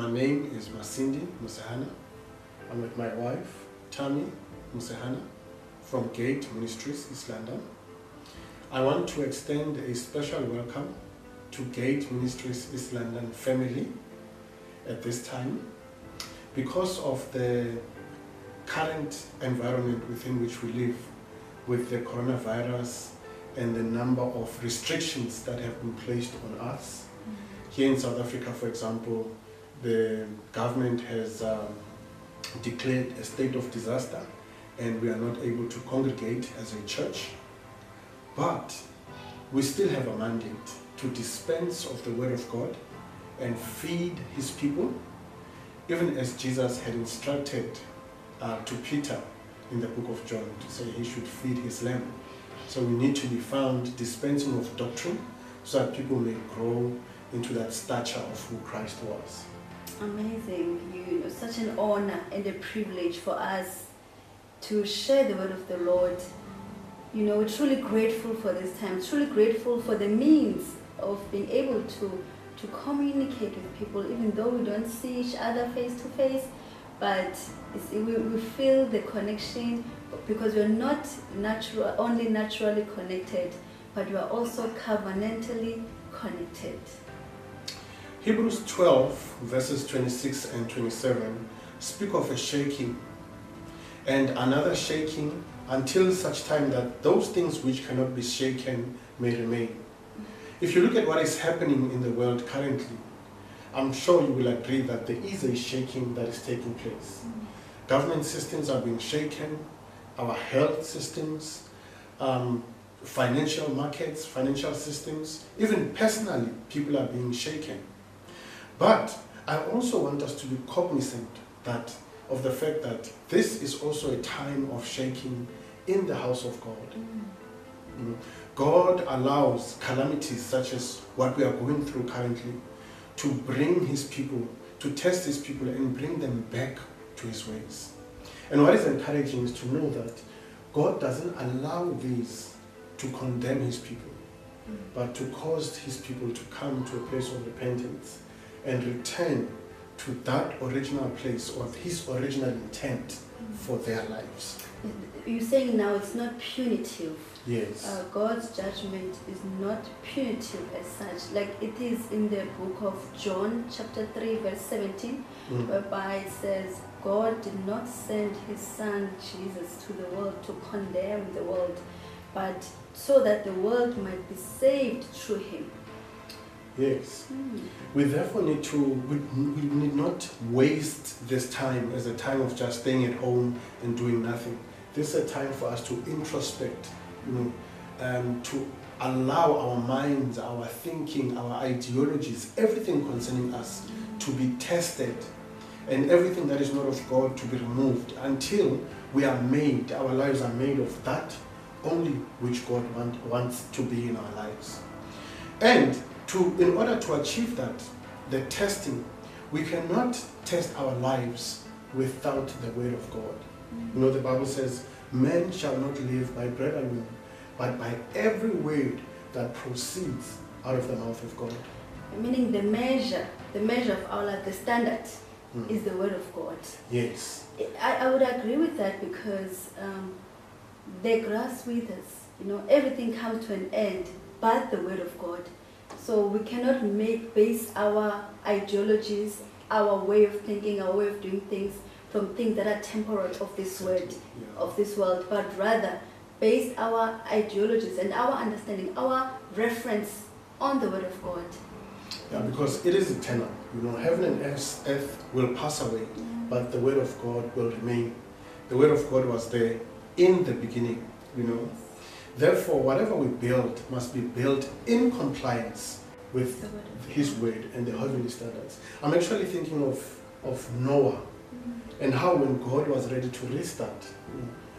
My name is Masindi Musahana. I'm with my wife, Tammy Musahana, from Gate Ministries, East London. I want to extend a special welcome to Gate Ministries East London family at this time because of the current environment within which we live with the coronavirus and the number of restrictions that have been placed on us. Mm-hmm. Here in South Africa, for example, the government has um, declared a state of disaster and we are not able to congregate as a church. But we still have a mandate to dispense of the Word of God and feed His people, even as Jesus had instructed uh, to Peter in the book of John to say he should feed his lamb. So we need to be found dispensing of doctrine so that people may grow into that stature of who Christ was. Amazing. You know, such an honor and a privilege for us to share the word of the Lord. You know, we're truly grateful for this time, truly grateful for the means of being able to to communicate with people, even though we don't see each other face to face, but we, we feel the connection because we're not natural, only naturally connected, but we are also covenantally connected. Hebrews 12, verses 26 and 27 speak of a shaking and another shaking until such time that those things which cannot be shaken may remain. If you look at what is happening in the world currently, I'm sure you will agree that there is a shaking that is taking place. Government systems are being shaken, our health systems, um, financial markets, financial systems, even personally, people are being shaken. But I also want us to be cognizant that of the fact that this is also a time of shaking in the house of God. Mm. God allows calamities such as what we are going through currently to bring his people, to test his people and bring them back to his ways. And what is encouraging is to know that God doesn't allow these to condemn his people, but to cause his people to come to a place of repentance and return to that original place or his original intent for their lives. You're saying now it's not punitive. Yes. Uh, God's judgment is not punitive as such, like it is in the book of John, chapter 3, verse 17, Mm. whereby it says, God did not send his son Jesus to the world to condemn the world, but so that the world might be saved through him. Yes. Hmm. We therefore need to, we, we need not waste this time as a time of just staying at home and doing nothing. This is a time for us to introspect, you know, um, to allow our minds, our thinking, our ideologies, everything concerning us to be tested and everything that is not of God to be removed until we are made, our lives are made of that only which God want, wants to be in our lives. And to, in order to achieve that, the testing, we cannot test our lives without the word of God. You know, the Bible says, Man shall not live by bread alone, but by every word that proceeds out of the mouth of God. Meaning the measure, the measure of our life, the standard Mm. is the word of God. Yes. I, I would agree with that because um, the grass withers, you know, everything comes to an end but the word of God. So we cannot make base our ideologies, our way of thinking, our way of doing things from things that are temporal of this world, Yeah. of this world, but rather base our ideologies and our understanding, our reference on the word of God. Yeah, because it is eternal. You know, heaven and earth, earth will pass away, but the word of God will remain. The word of God was there in the beginning, you know. Therefore, whatever we build must be built in compliance with word his word and the heavenly standards. I'm actually thinking of, of Noah and how when God was ready to restart,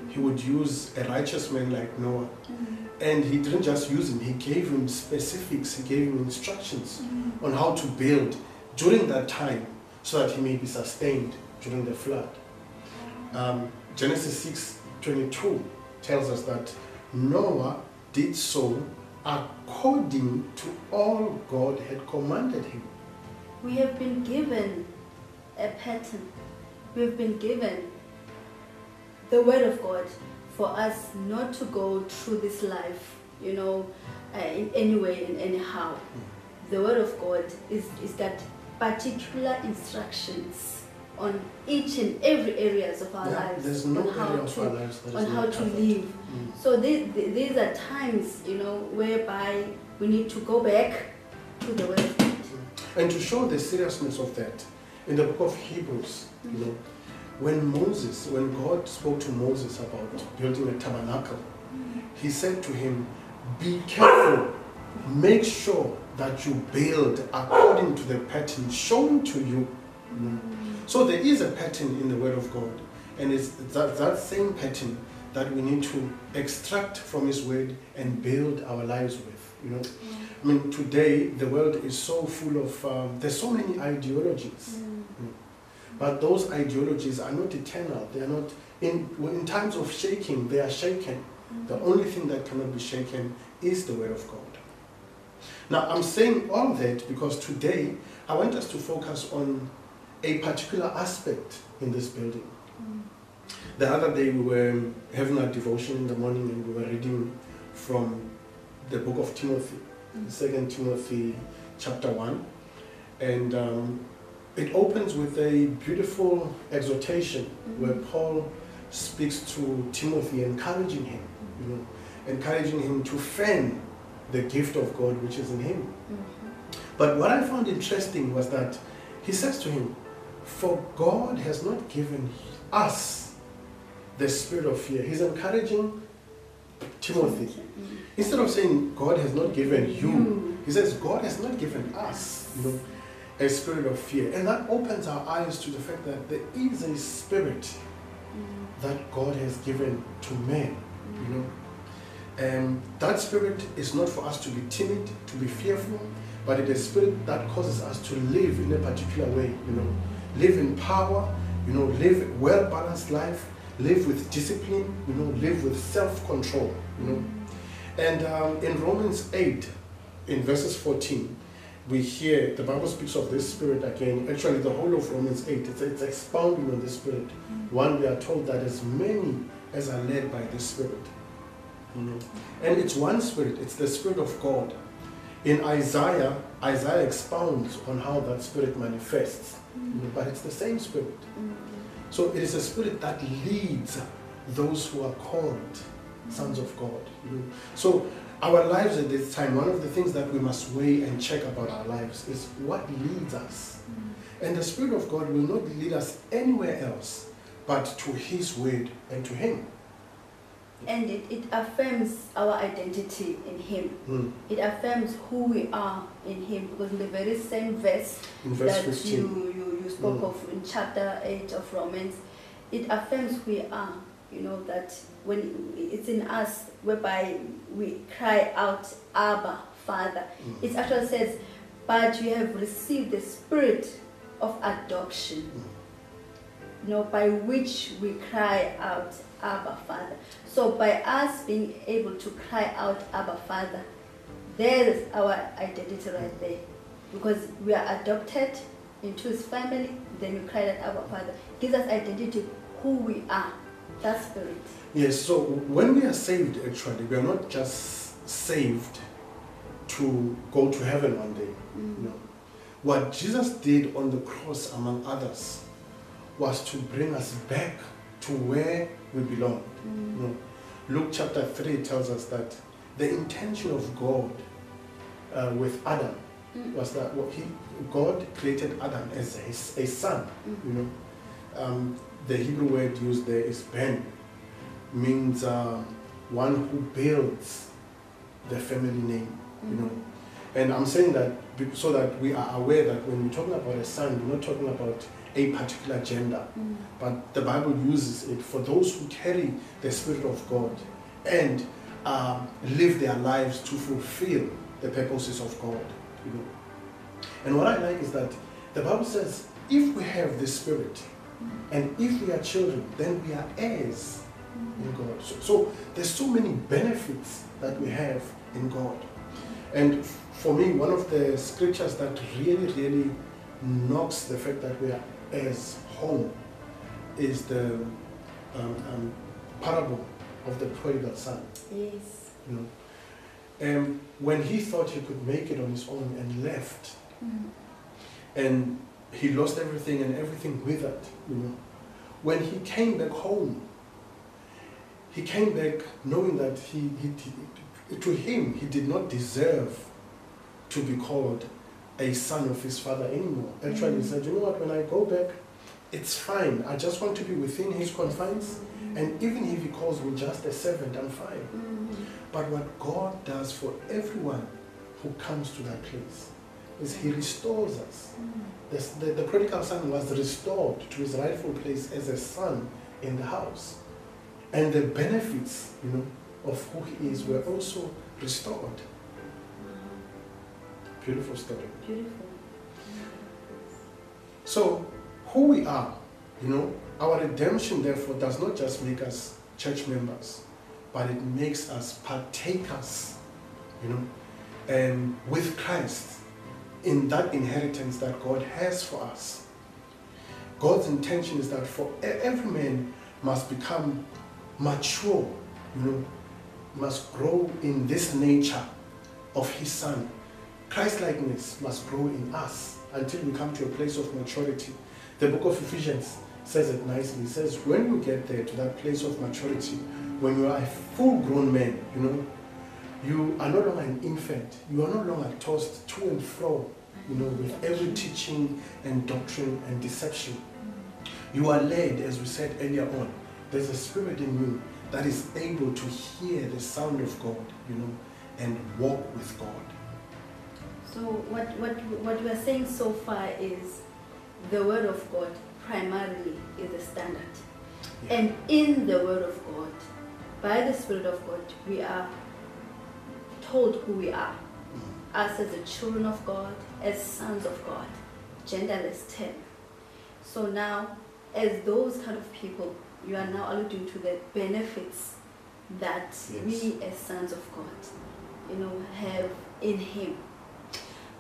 he would use a righteous man like Noah. And he didn't just use him, he gave him specifics, he gave him instructions on how to build during that time so that he may be sustained during the flood. Um, Genesis 6 22 tells us that Noah did so according to all God had commanded him. We have been given a pattern. We have been given the Word of God for us not to go through this life, you know, uh, in any way and anyhow. The Word of God is, is got particular instructions on each and every areas of our Yeah, lives there's no on how to our lives on how to live. Mm. So these, these are times, you know, whereby we need to go back to the Word of And to show the seriousness of that, in the book of Hebrews, you know, when Moses, when God spoke to Moses about building a tabernacle, he said to him, Be careful, make sure that you build according to the pattern shown to you. So there is a pattern in the Word of God, and it's that, that same pattern that we need to extract from His Word and build our lives with. You know, I mean, today the world is so full of um, there's so many ideologies, mm. Mm. but those ideologies are not eternal. They are not in in times of shaking. They are shaken. Mm. The only thing that cannot be shaken is the Word of God. Now, I'm saying all that because today I want us to focus on a particular aspect in this building. Mm. The other day we were having a devotion in the morning and we were reading from the book of Timothy, mm. Second Timothy chapter 1. And um, it opens with a beautiful exhortation mm. where Paul speaks to Timothy, encouraging him, you know, encouraging him to fan the gift of God which is in him. Mm-hmm. But what I found interesting was that he says to him, For God has not given us the spirit of fear. He's encouraging Timothy. Instead of saying God has not given you, hmm. he says God has not given us, you know, a spirit of fear. And that opens our eyes to the fact that there is a spirit hmm. that God has given to men, you know. And that spirit is not for us to be timid, to be fearful, but it is a spirit that causes us to live in a particular way, you know. Live in power, you know, live a well balanced life, live with discipline, you know, live with self control, you know. And um, in Romans 8, in verses 14, we hear the Bible speaks of this spirit again. Actually, the whole of Romans 8, it's, it's expounding on this spirit. One, we are told that as many as are led by this spirit. You know? And it's one spirit, it's the spirit of God. In Isaiah, Isaiah expounds on how that spirit manifests, know, but it's the same spirit. Mm. So it is a spirit that leads those who are called sons of God. So our lives at this time, one of the things that we must weigh and check about our lives is what leads us. Mm. And the Spirit of God will not lead us anywhere else but to His Word and to Him. And it, it affirms our identity in Him. Mm. It affirms who we are in Him. Because in the very same verse verse that 15. you, you, you spoke Mm. of in chapter 8 of Romans, it affirms who we are. You know, that when it's in us, whereby we cry out, Abba, Father. Mm. It actually says, but you have received the spirit of adoption, Mm. you know, by which we cry out, Abba, Father. So by us being able to cry out, Abba, Father, there's our identity right there. Because we are adopted into his family, then we cry out, Abba, Father. Gives us identity, who we are. That spirit. Yes, so when we are saved, actually, we are not just saved to go to heaven one day. Mm. No. What Jesus did on the cross, among others, was to bring us back to where we belong. You know, Luke chapter 3 tells us that the intention of God uh, with Adam Mm. was that what he, God created Adam as a, a son. You know, um, the Hebrew word used there is ben, means uh, one who builds the family name. You know, and I'm saying that so that we are aware that when we're talking about a son, we're not talking about a particular gender, Mm. but the Bible uses it for those who carry the Spirit of God and um, live their lives to fulfill the purposes of God. You know. And what I like is that the Bible says, if we have the Spirit and if we are children, then we are heirs in God. So, so there's so many benefits that we have in God. And for me, one of the scriptures that really, really knocks the fact that we are as home is the um, um, parable of the prodigal son. Yes. You know, and when he thought he could make it on his own and left, Mm. and he lost everything and everything withered, you know. When he came back home, he came back knowing that he, he, he to him he did not deserve to be called a son of his father anymore. Actually, he Mm. said, you know what, when I go back, it's fine. I just want to be within his confines. And even if he calls me just a servant, I'm fine. Mm. But what God does for everyone who comes to that place is He restores us. The, the, the prodigal son was restored to his rightful place as a son in the house. And the benefits, you know, of who he is were also restored. Beautiful story. Beautiful. So, who we are, you know, our redemption, therefore, does not just make us church members, but it makes us partakers, you know, and with Christ in that inheritance that God has for us. God's intention is that for every man must become mature, you know, must grow in this nature of his son. Christ-likeness must grow in us until we come to a place of maturity. The book of Ephesians says it nicely. It says, when we get there to that place of maturity, when you are a full-grown man, you know, you are no longer an infant. You are no longer tossed to and fro, you know, with every teaching and doctrine and deception. You are led, as we said earlier on. There's a spirit in you that is able to hear the sound of God, you know, and walk with God. So what, what, what we are saying so far is the Word of God primarily is the standard. Yeah. And in the Word of God, by the Spirit of God, we are told who we are. Mm. Us as the children of God, as sons of God, genderless term. So now, as those kind of people, you are now alluding to the benefits that Yes. we as sons of God, you know, have in Him.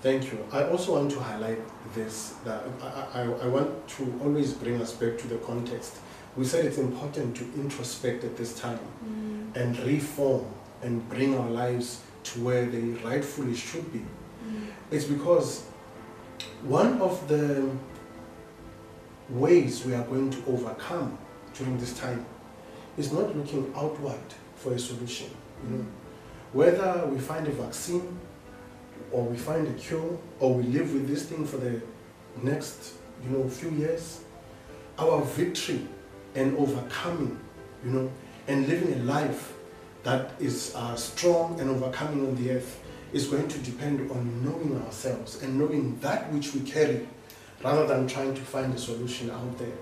Thank you. I also want to highlight this that I, I, I want to always bring us back to the context. We said it's important to introspect at this time mm. and reform and bring our lives to where they rightfully should be. Mm. It's because one of the ways we are going to overcome during this time is not looking outward for a solution. You know, mm. whether we find a vaccine or we find a cure or we live with this thing for the next you know few years, our victory and overcoming, you know, and living a life that is uh, strong and overcoming on the earth is going to depend on knowing ourselves and knowing that which we carry rather than trying to find a solution out there.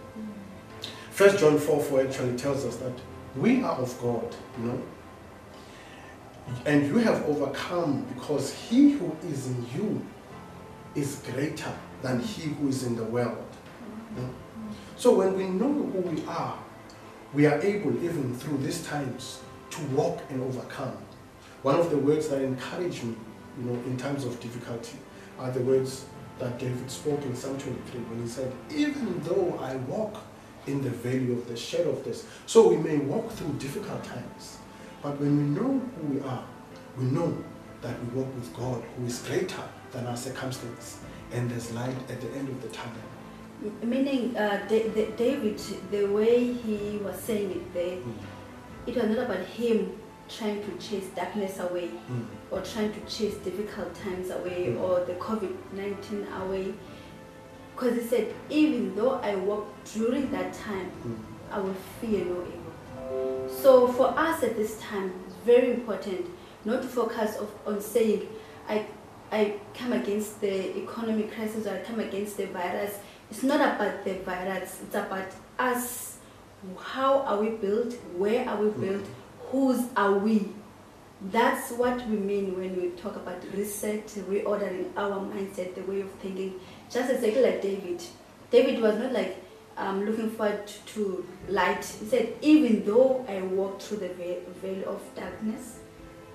First John 4 4 actually tells us that we are of God, you know, and you have overcome because he who is in you is greater than he who is in the world. know. So when we know who we are, we are able, even through these times, to walk and overcome. One of the words that encourage me, you know, in times of difficulty, are the words that David spoke in Psalm 23 when he said, "Even though I walk in the valley of the shadow of death," so we may walk through difficult times, but when we know who we are, we know that we walk with God, who is greater than our circumstance, and there's light at the end of the tunnel. Meaning, uh, Da- Da- David, the way he was saying it there, it was not about him trying to chase darkness away Mm. or trying to chase difficult times away Mm. or the COVID 19 away. Because he said, even though I walk during that time, Mm. I will fear no evil. So for us at this time, it's very important not to focus of, on saying, I, I come against the economic crisis or I come against the virus. It's not about the virus, it's about us. How are we built? Where are we mm-hmm. built? Whose are we? That's what we mean when we talk about reset, reordering our mindset, the way of thinking. Just exactly like David. David was not like, I'm looking forward to, light. He said, Even though I walk through the veil, veil of darkness,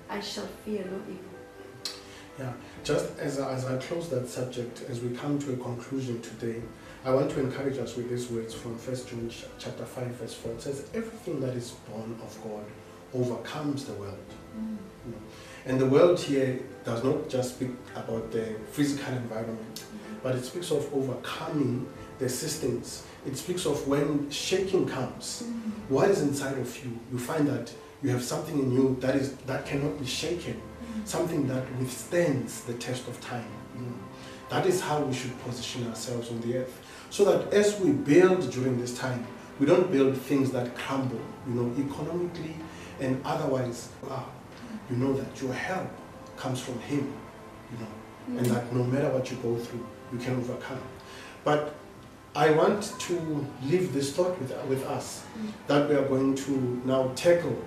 I shall fear no evil. Yeah, just as I, as I close that subject, as we come to a conclusion today, I want to encourage us with these words from 1 John chapter 5, verse 4. It says, Everything that is born of God overcomes the world. You know, And the world here does not just speak about the physical environment, mm-hmm. but it speaks of overcoming the systems. It speaks of when shaking comes, mm-hmm. what is inside of you. You find that you have something in you that is that cannot be shaken, mm-hmm. something that withstands the test of time. you know. That is how we should position ourselves on the earth, so that as we build during this time, we don't build things that crumble, you know, economically and otherwise. Wow, you know that your help comes from Him, you know and that no matter what you go through, you can overcome. But I want to leave this thought with, with us that we are going to now tackle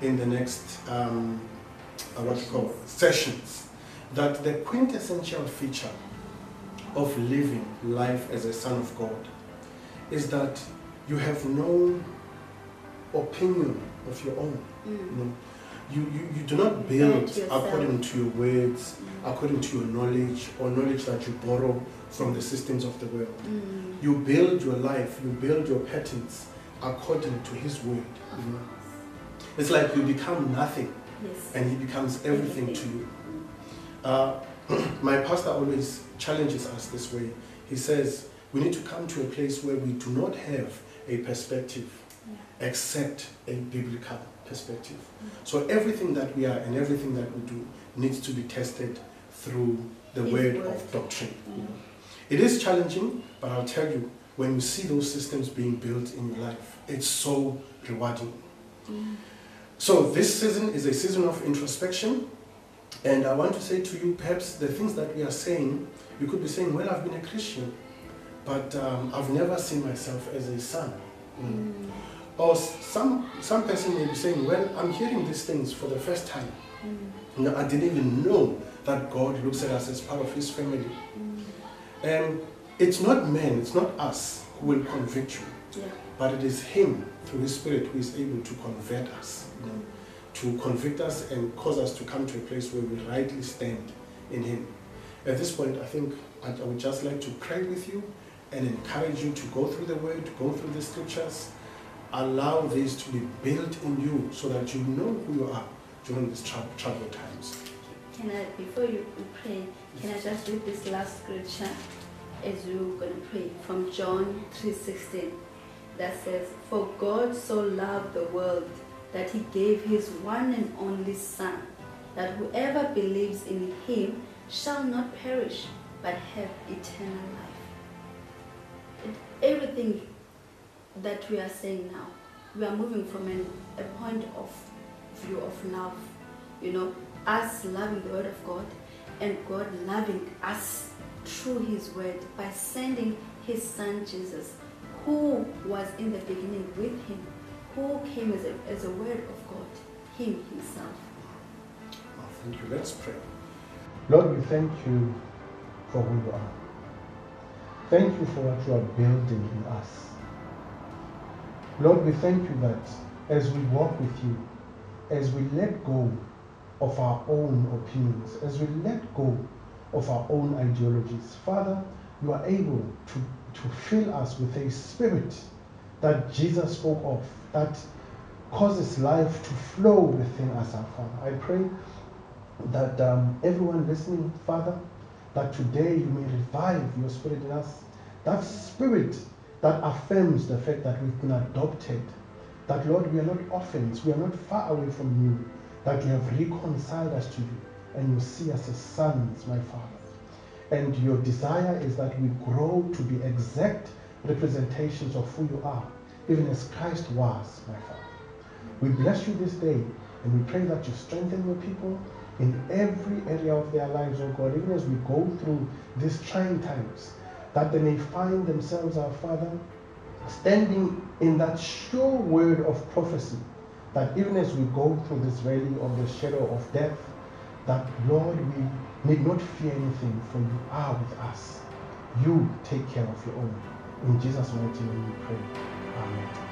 in the next um, uh, what you call sessions. That the quintessential feature of living life as a son of God is that you have no opinion of your own. You Mm. know, you, you, you do not build according to your words, according to your knowledge or knowledge that you borrow from the systems of the world. Mm. You build your life, you build your patterns according to His word. You know? It's like you become nothing Yes. and He becomes everything to you. Uh, my pastor always challenges us this way. He says, we need to come to a place where we do not have a perspective Yeah. except a biblical perspective. So everything that we are and everything that we do needs to be tested through the His word, word. of doctrine. you Mm. know. It is challenging, but I'll tell you, when you see those systems being built in your life, it's so rewarding. Mm. So this season is a season of introspection, and I want to say to you, perhaps the things that we are saying, you could be saying, "Well, I've been a Christian, but um, I've never seen myself as a son." know. Mm. Or some some person may be saying, "Well, I'm hearing these things for the first time. Mm. No, I didn't even know that God looks at us as part of His family." Mm. And it's not men, it's not us who will convict you, Yeah. but it is Him through His Spirit who is able to convert us, you know, to convict us and cause us to come to a place where we rightly stand in Him. At this point, I think I I would just like to pray with you and encourage you to go through the Word, go through the Scriptures, allow this to be built in you so that you know who you are during these trou- troubled times. Can I, before you you pray, can I just read this last scripture as you're going to pray from John 3:16 that says, "For God so loved the world that He gave His one and only Son, that whoever believes in Him shall not perish but have eternal life." And everything that we are saying now, we are moving from an, a point of view of love, you know, us loving the Word of God and God loving us through His Word by sending His Son Jesus, who was in the beginning with Him, who came as a, as a Word of God, Him Himself. Oh, thank you. Let's pray. Lord, we thank you for who you are. Thank you for what you are building in us. Lord, we thank you that as we walk with you, as we let go of our own opinions, as we let go of our own ideologies, Father, you are able to, to fill us with a spirit that Jesus spoke of, that causes life to flow within us, our Father. I pray that um, everyone listening, Father, that today you may revive your spirit in us. That spirit that affirms the fact that we've been adopted. That, Lord, we are not orphans, we are not far away from you. That you have reconciled us to you and you see us as sons, my Father. And your desire is that we grow to be exact representations of who you are, even as Christ was, my Father. We bless you this day and we pray that you strengthen your people in every area of their lives, oh God, even as we go through these trying times, that they may find themselves, our Father, standing in that sure word of prophecy, that even as we go through this valley of the shadow of death, that Lord, we need not fear anything, for you are with us. You take care of your own. In Jesus' mighty name we pray. Amen.